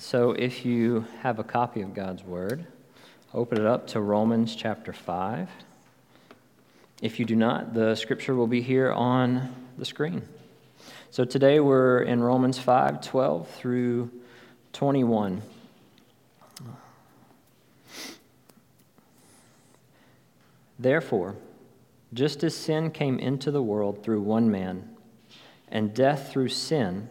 So if you have a copy of God's Word, open it up to Romans chapter 5. If you do not, the scripture will be here on the screen. So today we're in Romans 5 12 through 21. Therefore, just as sin came into the world through one man, and death through sin,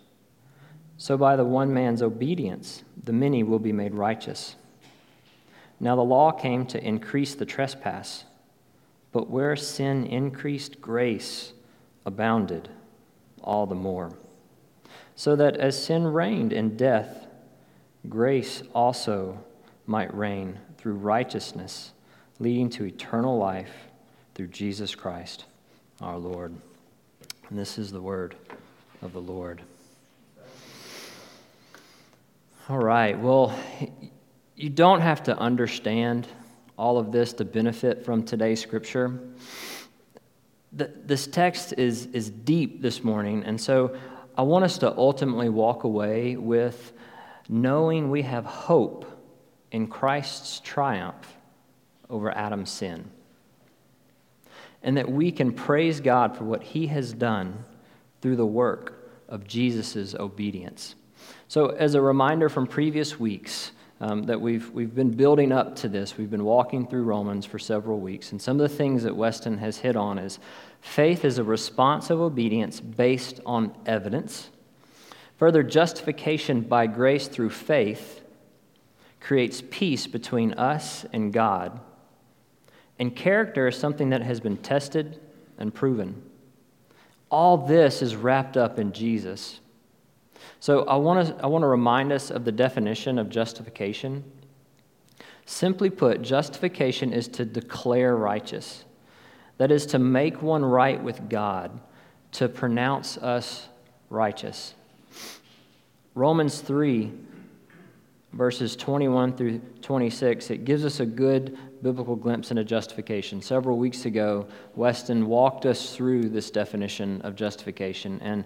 so by the one man's obedience, the many will be made righteous. Now the law came to increase the trespass, but where sin increased, grace abounded all the more. So that as sin reigned in death, grace also might reign through righteousness, leading to eternal life through Jesus Christ our Lord. And this is the word of the Lord. All right. Well, you don't have to understand all of this to benefit from today's scripture. This text is, is deep this morning, and so I want us to ultimately walk away with knowing we have hope in Christ's triumph over Adam's sin. And that we can praise God for what he has done through the work of Jesus' obedience. So, as a reminder from previous weeks, um, that we've, we've been building up to this. We've been walking through Romans for several weeks. And some of the things that Weston has hit on is faith is a response of obedience based on evidence. Further, justification by grace through faith creates peace between us and God. And character is something that has been tested and proven. All this is wrapped up in Jesus. So I want to I want to remind us of the definition of justification. Simply put, justification is to declare righteous. That is to make one right with God, to pronounce us righteous. Romans 3 verses 21 through 26, it gives us a good biblical glimpse into justification. Several weeks ago, Weston walked us through this definition of justification. And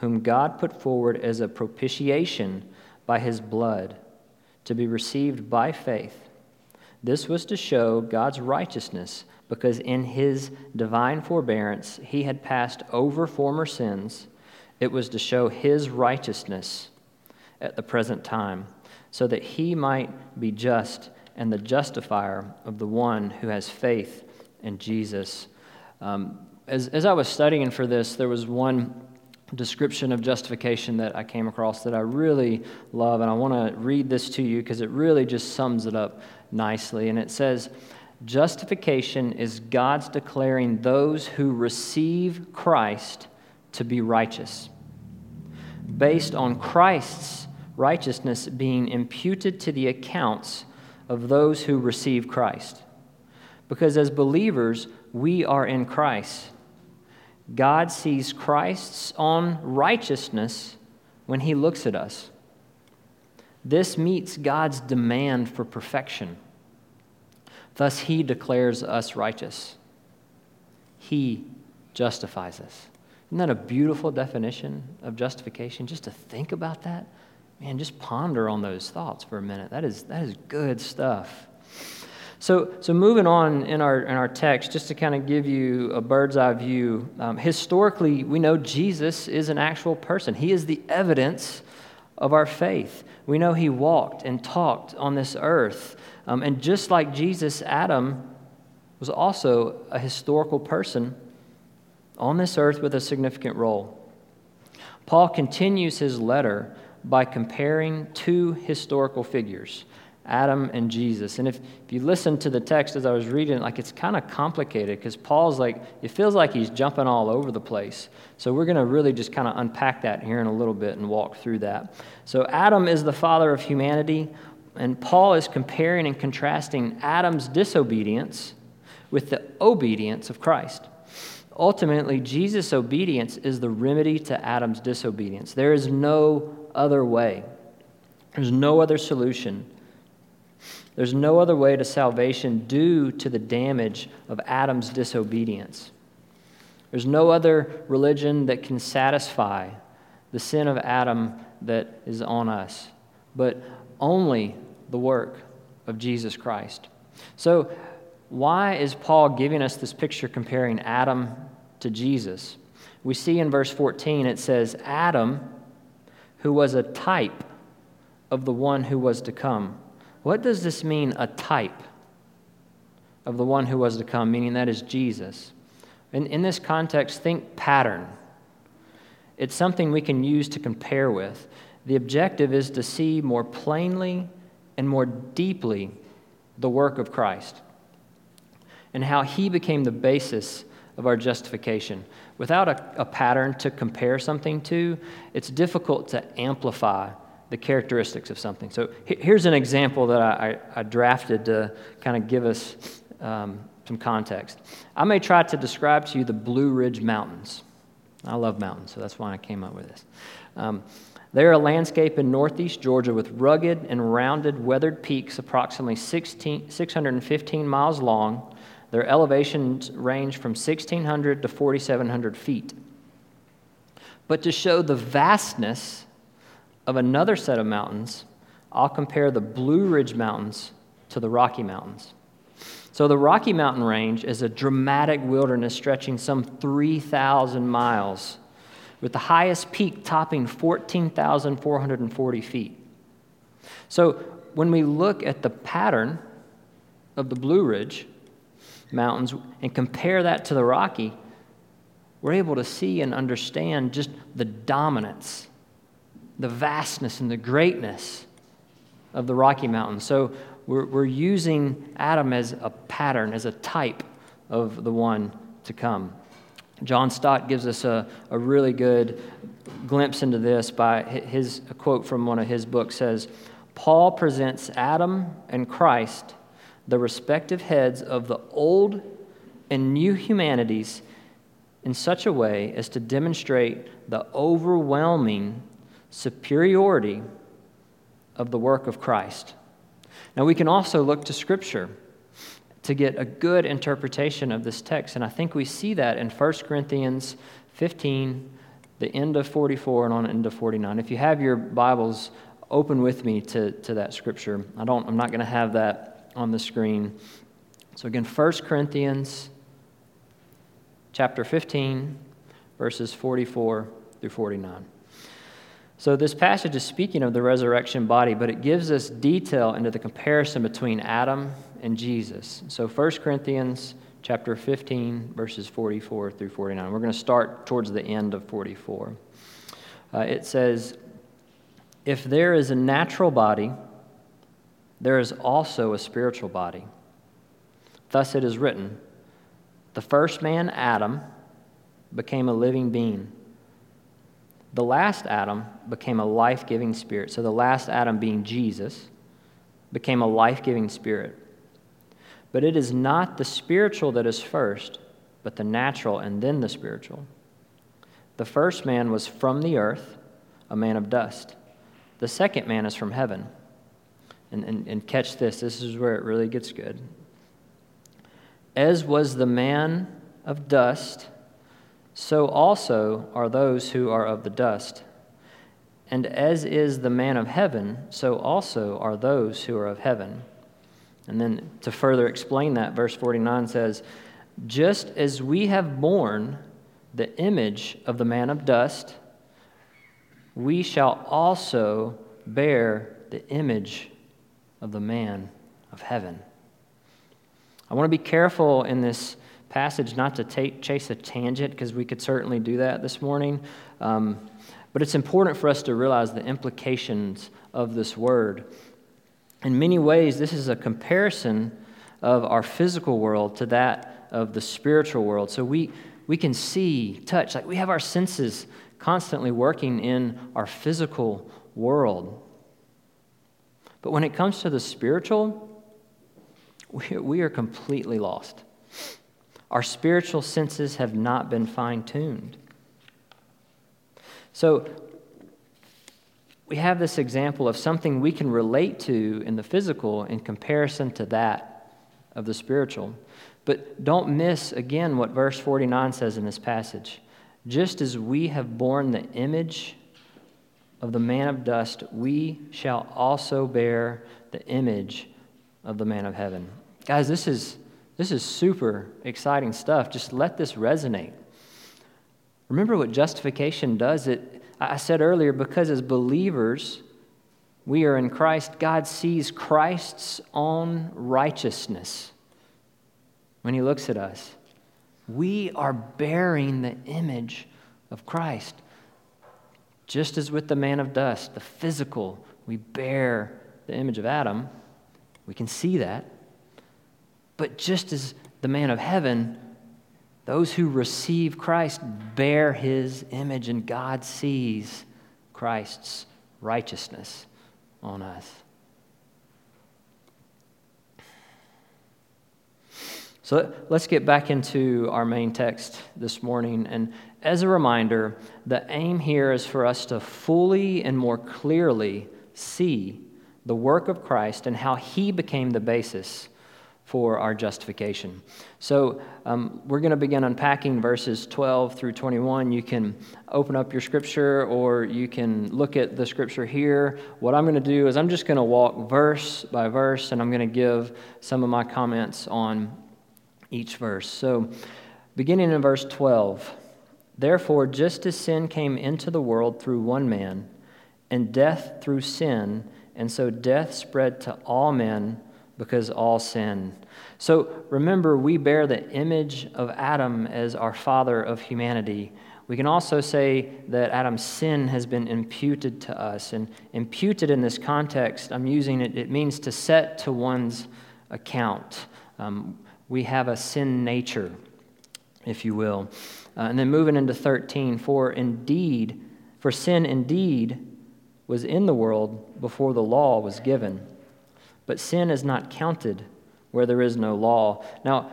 whom God put forward as a propitiation by his blood to be received by faith. This was to show God's righteousness, because in his divine forbearance he had passed over former sins. It was to show his righteousness at the present time, so that he might be just and the justifier of the one who has faith in Jesus. Um, as, as I was studying for this, there was one description of justification that I came across that I really love, and I want to read this to you because it really just sums it up nicely. And it says, Justification is God's declaring those who receive Christ to be righteous. Based on Christ's righteousness being imputed to the accounts of those who receive Christ. Because as believers, we are in Christ. God sees Christ's own righteousness when he looks at us. This meets God's demand for perfection. Thus, he declares us righteous. He justifies us. Isn't that a beautiful definition of justification? Just to think about that, man, just ponder on those thoughts for a minute. That is, that is good stuff. So, so moving on in our, in our text, just to kind of give you a bird's eye view, um, historically, we know Jesus is an actual person. He is the evidence of our faith. We know he walked and talked on this earth. Um, and just like Jesus, Adam was also a historical person on this earth with a significant role. Paul continues his letter by comparing two historical figures Adam and Jesus. And if, if you listen to the text as I was reading, like it's kind of complicated because Paul's like, it feels like he's jumping all over the place. So we're going to really just kind of unpack that here in a little bit and walk through that. So Adam is the father of humanity, and Paul is comparing and contrasting Adam's disobedience with the obedience of Christ. Ultimately, Jesus' obedience is the remedy to Adam's disobedience. There is no other way. There's no other solution. There's no other way to salvation due to the damage of Adam's disobedience. There's no other religion that can satisfy the sin of Adam that is on us, but only the work of Jesus Christ. So, why is Paul giving us this picture comparing Adam to Jesus? We see in verse 14 it says, Adam, who was a type of the one who was to come. What does this mean, a type of the one who was to come, meaning that is Jesus? In, in this context, think pattern. It's something we can use to compare with. The objective is to see more plainly and more deeply the work of Christ and how he became the basis of our justification. Without a, a pattern to compare something to, it's difficult to amplify the characteristics of something. So here's an example that I, I, I drafted to kind of give us um, some context. I may try to describe to you the Blue Ridge Mountains. I love mountains, so that's why I came up with this. Um, they're a landscape in northeast Georgia with rugged and rounded, weathered peaks approximately 16, 615 miles long. Their elevations range from 1,600 to 4,700 feet. But to show the vastness of another set of mountains, I'll compare the Blue Ridge Mountains to the Rocky Mountains. So, the Rocky Mountain Range is a dramatic wilderness stretching some 3,000 miles, with the highest peak topping 14,440 feet. So, when we look at the pattern of the Blue Ridge Mountains and compare that to the Rocky, we're able to see and understand just the dominance the vastness and the greatness of the Rocky Mountains. So we're, we're using Adam as a pattern, as a type of the one to come. John Stott gives us a, a really good glimpse into this by his a quote from one of his books says, Paul presents Adam and Christ, the respective heads of the old and new humanities, in such a way as to demonstrate the overwhelming superiority of the work of Christ. Now, we can also look to Scripture to get a good interpretation of this text, and I think we see that in 1 Corinthians 15, the end of 44, and on into 49. If you have your Bibles, open with me to, to that Scripture. I don't, I'm not going to have that on the screen. So, again, 1 Corinthians chapter 15, verses 44 through 49. So this passage is speaking of the resurrection body, but it gives us detail into the comparison between Adam and Jesus. So 1 Corinthians chapter 15 verses 44 through 49. We're going to start towards the end of 44. Uh, it says, "If there is a natural body, there is also a spiritual body. Thus it is written The first man, Adam, became a living being. The last Adam became a life giving spirit. So the last Adam, being Jesus, became a life giving spirit. But it is not the spiritual that is first, but the natural and then the spiritual. The first man was from the earth, a man of dust. The second man is from heaven. And, and, and catch this, this is where it really gets good. As was the man of dust, so also are those who are of the dust. And as is the man of heaven, so also are those who are of heaven. And then to further explain that, verse 49 says, Just as we have borne the image of the man of dust, we shall also bear the image of the man of heaven. I want to be careful in this passage not to take, chase a tangent because we could certainly do that this morning. Um, but it's important for us to realize the implications of this word. In many ways, this is a comparison of our physical world to that of the spiritual world. So we, we can see, touch, like we have our senses constantly working in our physical world. But when it comes to the spiritual, we, we are completely lost. Our spiritual senses have not been fine tuned. So, we have this example of something we can relate to in the physical in comparison to that of the spiritual. But don't miss again what verse 49 says in this passage. Just as we have borne the image of the man of dust, we shall also bear the image of the man of heaven. Guys, this is this is super exciting stuff. Just let this resonate. Remember what justification does. It, I said earlier, because as believers, we are in Christ, God sees Christ's own righteousness when He looks at us. We are bearing the image of Christ. Just as with the man of dust, the physical, we bear the image of Adam. We can see that. But just as the man of heaven, those who receive Christ bear his image, and God sees Christ's righteousness on us. So let's get back into our main text this morning. And as a reminder, the aim here is for us to fully and more clearly see the work of Christ and how he became the basis for our justification. So um, we're going to begin unpacking verses 12 through 21. You can open up your scripture or you can look at the scripture here. What I'm going to do is I'm just going to walk verse by verse and I'm going to give some of my comments on each verse. So beginning in verse 12. Therefore, just as sin came into the world through one man, and death through sin, and so death spread to all men because all sin. So remember, we bear the image of Adam as our father of humanity. We can also say that Adam's sin has been imputed to us. And imputed in this context, I'm using it, it means to set to one's account. Um, we have a sin nature, if you will. Uh, and then moving into 13, for indeed, for sin indeed was in the world before the law was given but sin is not counted where there is no law. Now,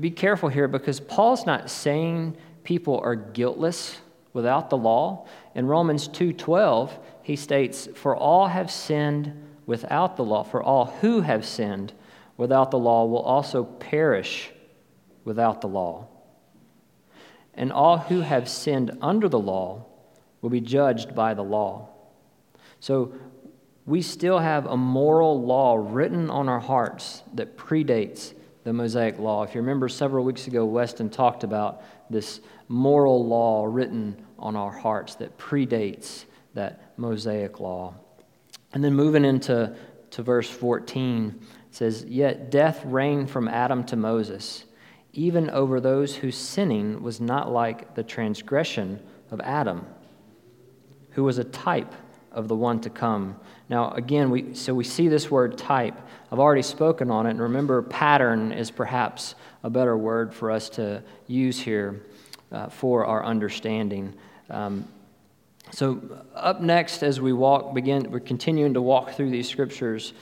be careful here because Paul's not saying people are guiltless without the law. In Romans 2:12, he states, "For all have sinned without the law, for all who have sinned without the law will also perish without the law. And all who have sinned under the law will be judged by the law." So we still have a moral law written on our hearts that predates the Mosaic law. If you remember, several weeks ago, Weston talked about this moral law written on our hearts that predates that Mosaic law. And then moving into to verse 14, it says, Yet death reigned from Adam to Moses, even over those whose sinning was not like the transgression of Adam, who was a type of the one to come. Now, again, we, so we see this word type. I've already spoken on it, and remember, pattern is perhaps a better word for us to use here uh, for our understanding. Um, so, up next, as we walk, begin, we're continuing to walk through these scriptures.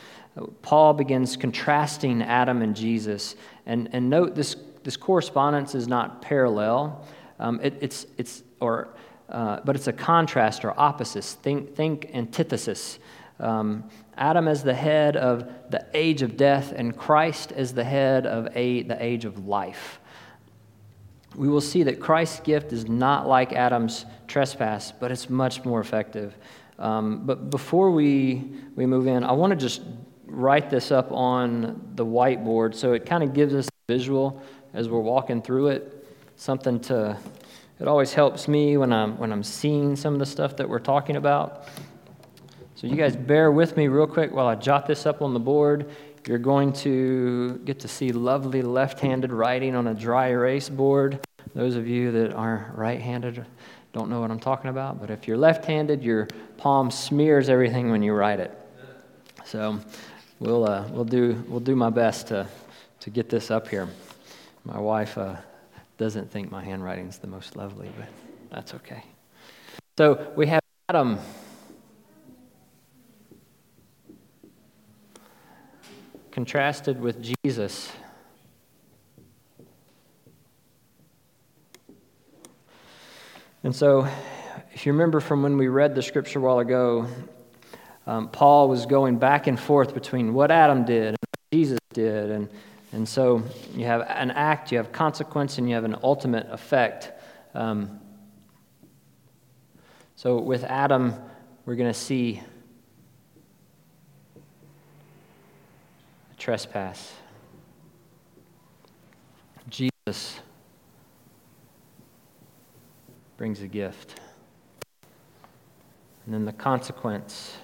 Paul begins contrasting Adam and Jesus. And, and note this, this correspondence is not parallel, um, it, it's, it's, or, uh, but it's a contrast or opposites. Think, think antithesis. Um, Adam as the head of the age of death, and Christ as the head of a, the age of life. We will see that Christ's gift is not like Adam's trespass, but it's much more effective. Um, but before we, we move in, I want to just write this up on the whiteboard so it kind of gives us a visual as we're walking through it. Something to, it always helps me when I'm, when I'm seeing some of the stuff that we're talking about. So, you guys bear with me real quick while I jot this up on the board. You're going to get to see lovely left handed writing on a dry erase board. Those of you that are right handed don't know what I'm talking about, but if you're left handed, your palm smears everything when you write it. So, we'll, uh, we'll, do, we'll do my best to, to get this up here. My wife uh, doesn't think my handwriting's the most lovely, but that's okay. So we have Adam. Contrasted with Jesus. And so, if you remember from when we read the scripture a while ago, um, Paul was going back and forth between what Adam did and what Jesus did. And, and so you have an act, you have consequence, and you have an ultimate effect. Um, so with Adam, we're going to see a trespass. Jesus brings a gift. And then the consequence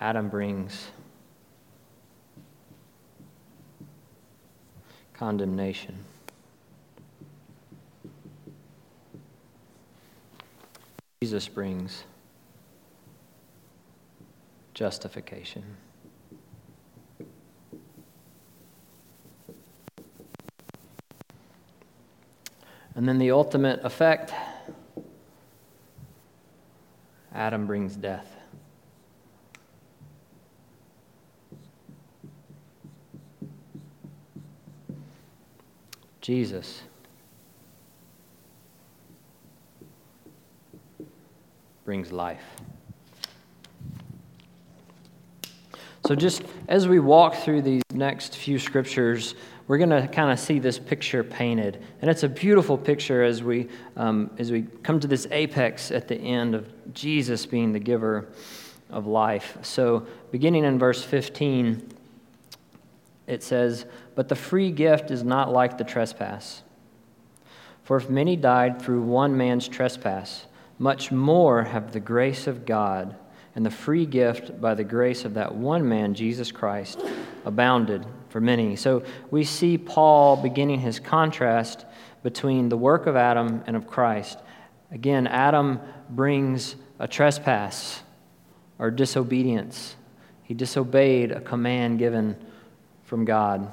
Adam brings condemnation. Jesus brings justification. And then the ultimate effect Adam brings death. Jesus. brings life. So, just as we walk through these next few scriptures, we're going to kind of see this picture painted. And it's a beautiful picture as we, um, as we come to this apex at the end of Jesus being the giver of life. So, beginning in verse 15, it says, But the free gift is not like the trespass. For if many died through one man's trespass, much more have the grace of God and the free gift by the grace of that one man, Jesus Christ, abounded for many. So we see Paul beginning his contrast between the work of Adam and of Christ. Again, Adam brings a trespass or disobedience. He disobeyed a command given from God.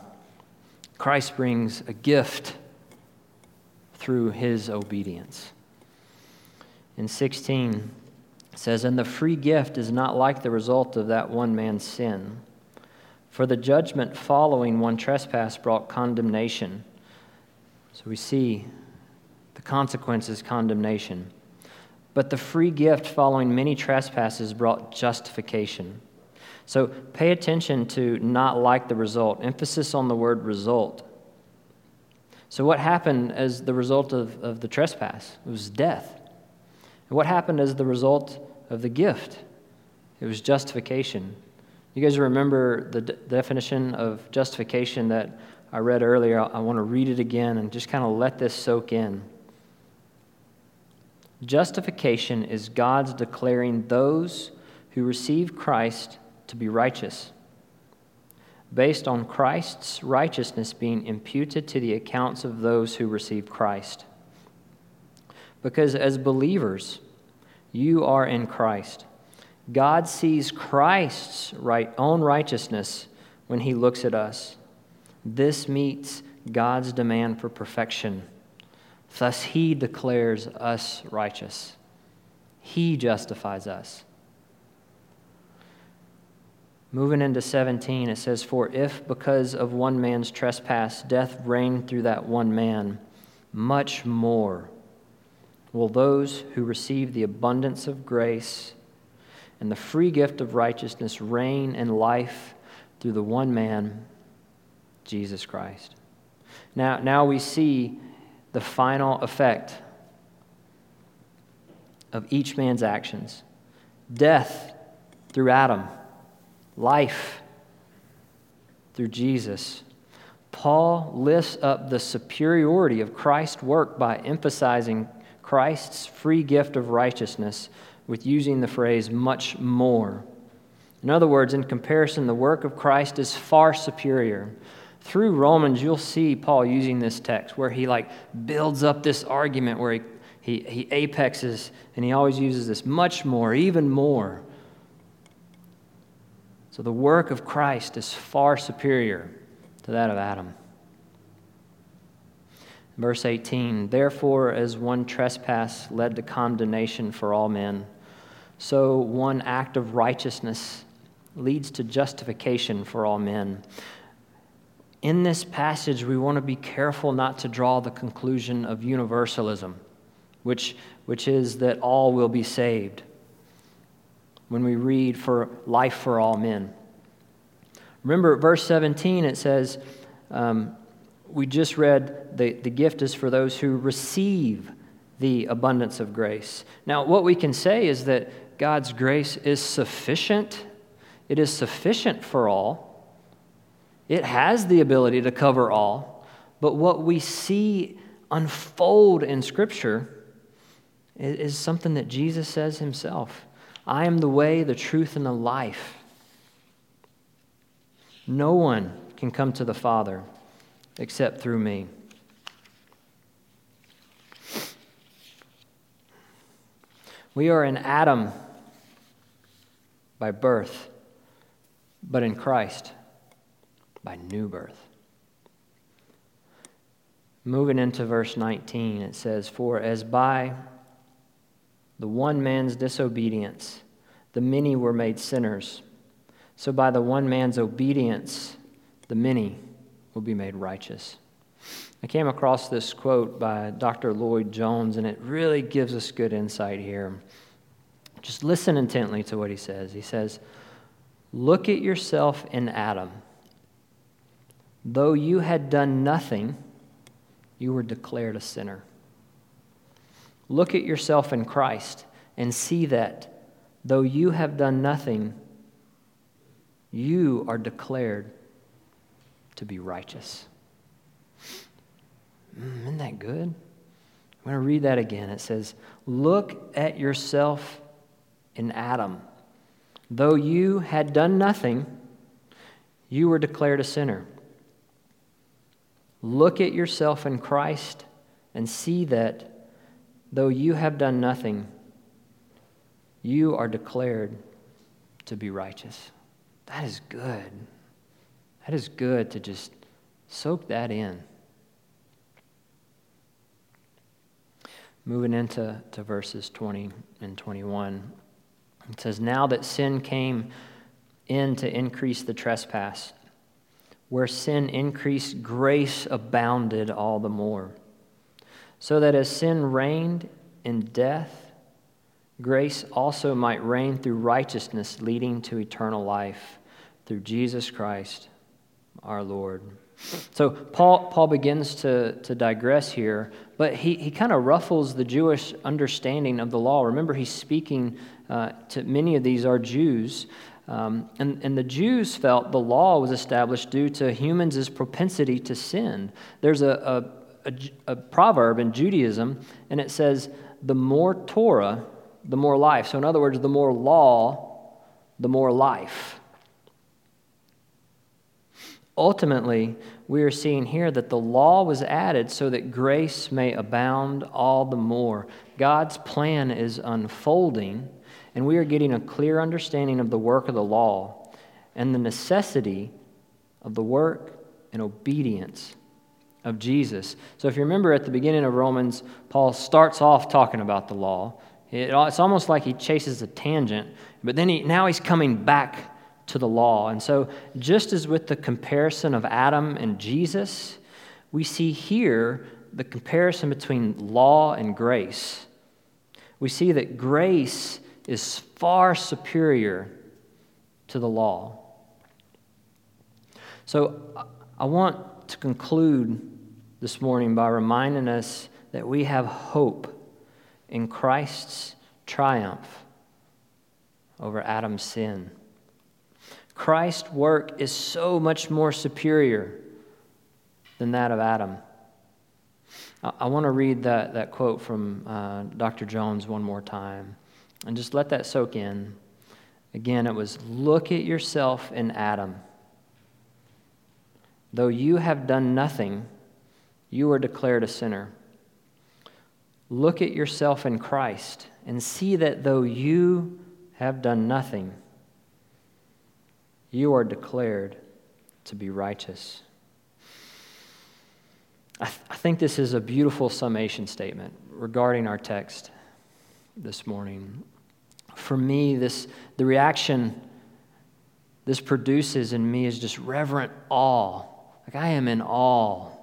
Christ brings a gift through his obedience. In 16, it says, And the free gift is not like the result of that one man's sin. For the judgment following one trespass brought condemnation. So we see the consequence is condemnation. But the free gift following many trespasses brought justification. So pay attention to not like the result. Emphasis on the word result. So, what happened as the result of, of the trespass? It was death. And what happened as the result of the gift? It was justification. You guys remember the definition of justification that I read earlier? I want to read it again and just kind of let this soak in. Justification is God's declaring those who receive Christ to be righteous. based on Christ's righteousness being imputed to the accounts of those who receive Christ. Because as believers, you are in Christ. God sees Christ's right, own righteousness when he looks at us. This meets God's demand for perfection. Thus, he declares us righteous. He justifies us. Moving into 17, it says, For if because of one man's trespass death reigned through that one man, much more will those who receive the abundance of grace and the free gift of righteousness reign in life through the one man, Jesus Christ. Now, now we see the final effect of each man's actions death through Adam, life through Jesus. Paul lifts up the superiority of Christ's work by emphasizing Christ's free gift of righteousness with using the phrase much more. In other words, in comparison, the work of Christ is far superior. Through Romans, you'll see Paul using this text where he like builds up this argument where he, he, he apexes and he always uses this much more, even more. So the work of Christ is far superior to that of Adam. Verse 18 Therefore, as one trespass led to condemnation for all men, so one act of righteousness leads to justification for all men. In this passage, we want to be careful not to draw the conclusion of universalism, which, which is that all will be saved when we read for life for all men. Remember, verse 17, it says, um, we just read the, the gift is for those who receive the abundance of grace. Now, what we can say is that God's grace is sufficient. It is sufficient for all. It has the ability to cover all. But what we see unfold in Scripture is, is something that Jesus says himself I am the way, the truth, and the life. No one can come to the Father except through me. We are in Adam by birth, but in Christ by new birth. Moving into verse 19, it says, For as by the one man's disobedience the many were made sinners, so by the one man's obedience the many will be made righteous. I came across this quote by Dr. Lloyd Jones, and it really gives us good insight here. Just listen intently to what he says. He says, Look at yourself in Adam. Though you had done nothing, you were declared a sinner. Look at yourself in Christ and see that though you have done nothing, you are declared to be righteous. Mm, isn't that good? I'm going to read that again. It says, Look at yourself in Adam. Though you had done nothing, you were declared a sinner. Look at yourself in Christ and see that though you have done nothing, you are declared to be righteous. That is good. That is good to just soak that in. Moving into to verses 20 and 21, it says, Now that sin came in to increase the trespass, where sin increased, grace abounded all the more. So that as sin reigned in death, grace also might reign through righteousness, leading to eternal life through Jesus Christ our Lord. So Paul, Paul begins to, to digress here, but he, he kind of ruffles the Jewish understanding of the law. Remember, he's speaking uh, to many of these are Jews. Um, and, and the Jews felt the law was established due to humans' propensity to sin. There's a, a, a, a proverb in Judaism, and it says, the more Torah, the more life. So, in other words, the more law, the more life. Ultimately, we are seeing here that the law was added so that grace may abound all the more. God's plan is unfolding, and we are getting a clear understanding of the work of the law and the necessity of the work and obedience of Jesus. So, if you remember at the beginning of Romans, Paul starts off talking about the law. it's almost like he chases a tangent, but then he, now he's coming back to the law. And so, just as with the comparison of Adam and Jesus, we see here the comparison between law and grace. We see that grace is far superior to the law. So, I want to conclude this morning by reminding us that we have hope in Christ's triumph over Adam's sin. Christ's work is so much more superior than that of Adam. I, I want to read that, that quote from uh, Dr. Jones one more time and just let that soak in. Again, it was Look at yourself in Adam. Though you have done nothing, you are declared a sinner. Look at yourself in Christ and see that though you have done nothing, you are declared to be righteous. I, th- I, think this is a beautiful summation statement regarding our text this morning. For me, this, the reaction this produces in me is just reverent awe. Like I am in awe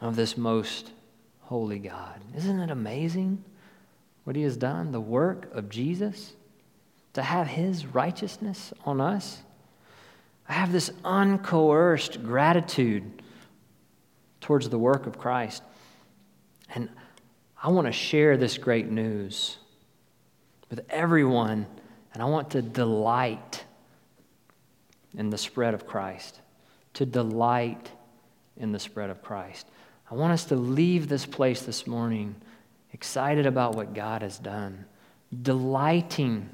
of this most holy God. Isn't it amazing what He has done? The work of Jesus? to have His righteousness on us. I have this uncoerced gratitude towards the work of Christ. And I want to share this great news with everyone, and I want to delight in the spread of Christ, to delight in the spread of Christ. I want us to leave this place this morning excited about what God has done, delighting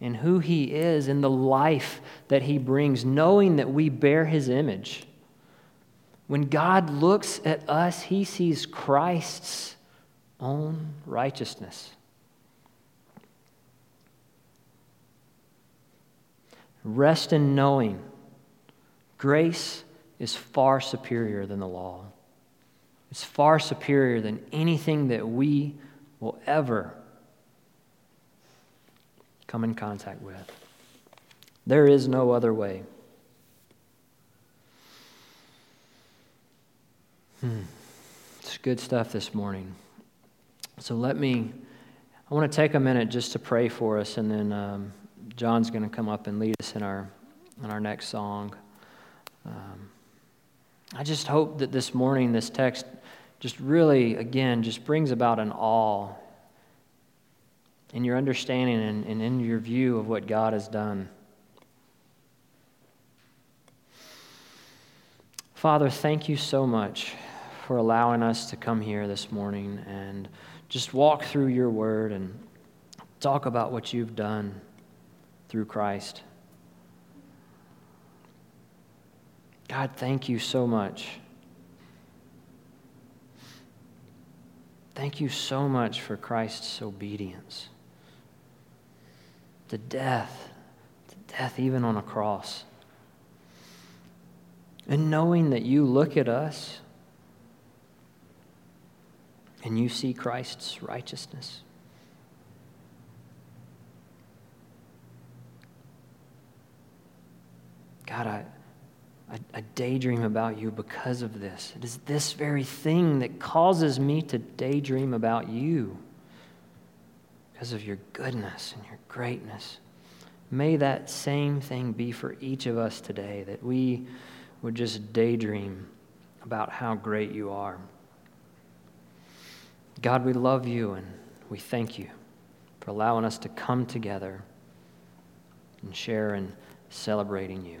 in who He is, in the life that He brings, knowing that we bear His image. When God looks at us, He sees Christ's own righteousness. Rest in knowing grace is far superior than the law. It's far superior than anything that we will ever come in contact with. There is no other way. Hmm. It's good stuff this morning. So let me, I want to take a minute just to pray for us, and then um, John's going to come up and lead us in our, in our next song. Um, I just hope that this morning, this text just really, again, just brings about an awe in your understanding and, and in your view of what God has done. Father, thank you so much for allowing us to come here this morning and just walk through your word and talk about what you've done through Christ. God, thank you so much. Thank you so much for Christ's obedience to death, to death even on a cross. And knowing that you look at us and you see Christ's righteousness. God, I, I, daydream about you because of this. It is this very thing that causes me to daydream about you because of your goodness and your greatness. May that same thing be for each of us today, that we would just daydream about how great you are. God, we love you and we thank you for allowing us to come together and share in celebrating you.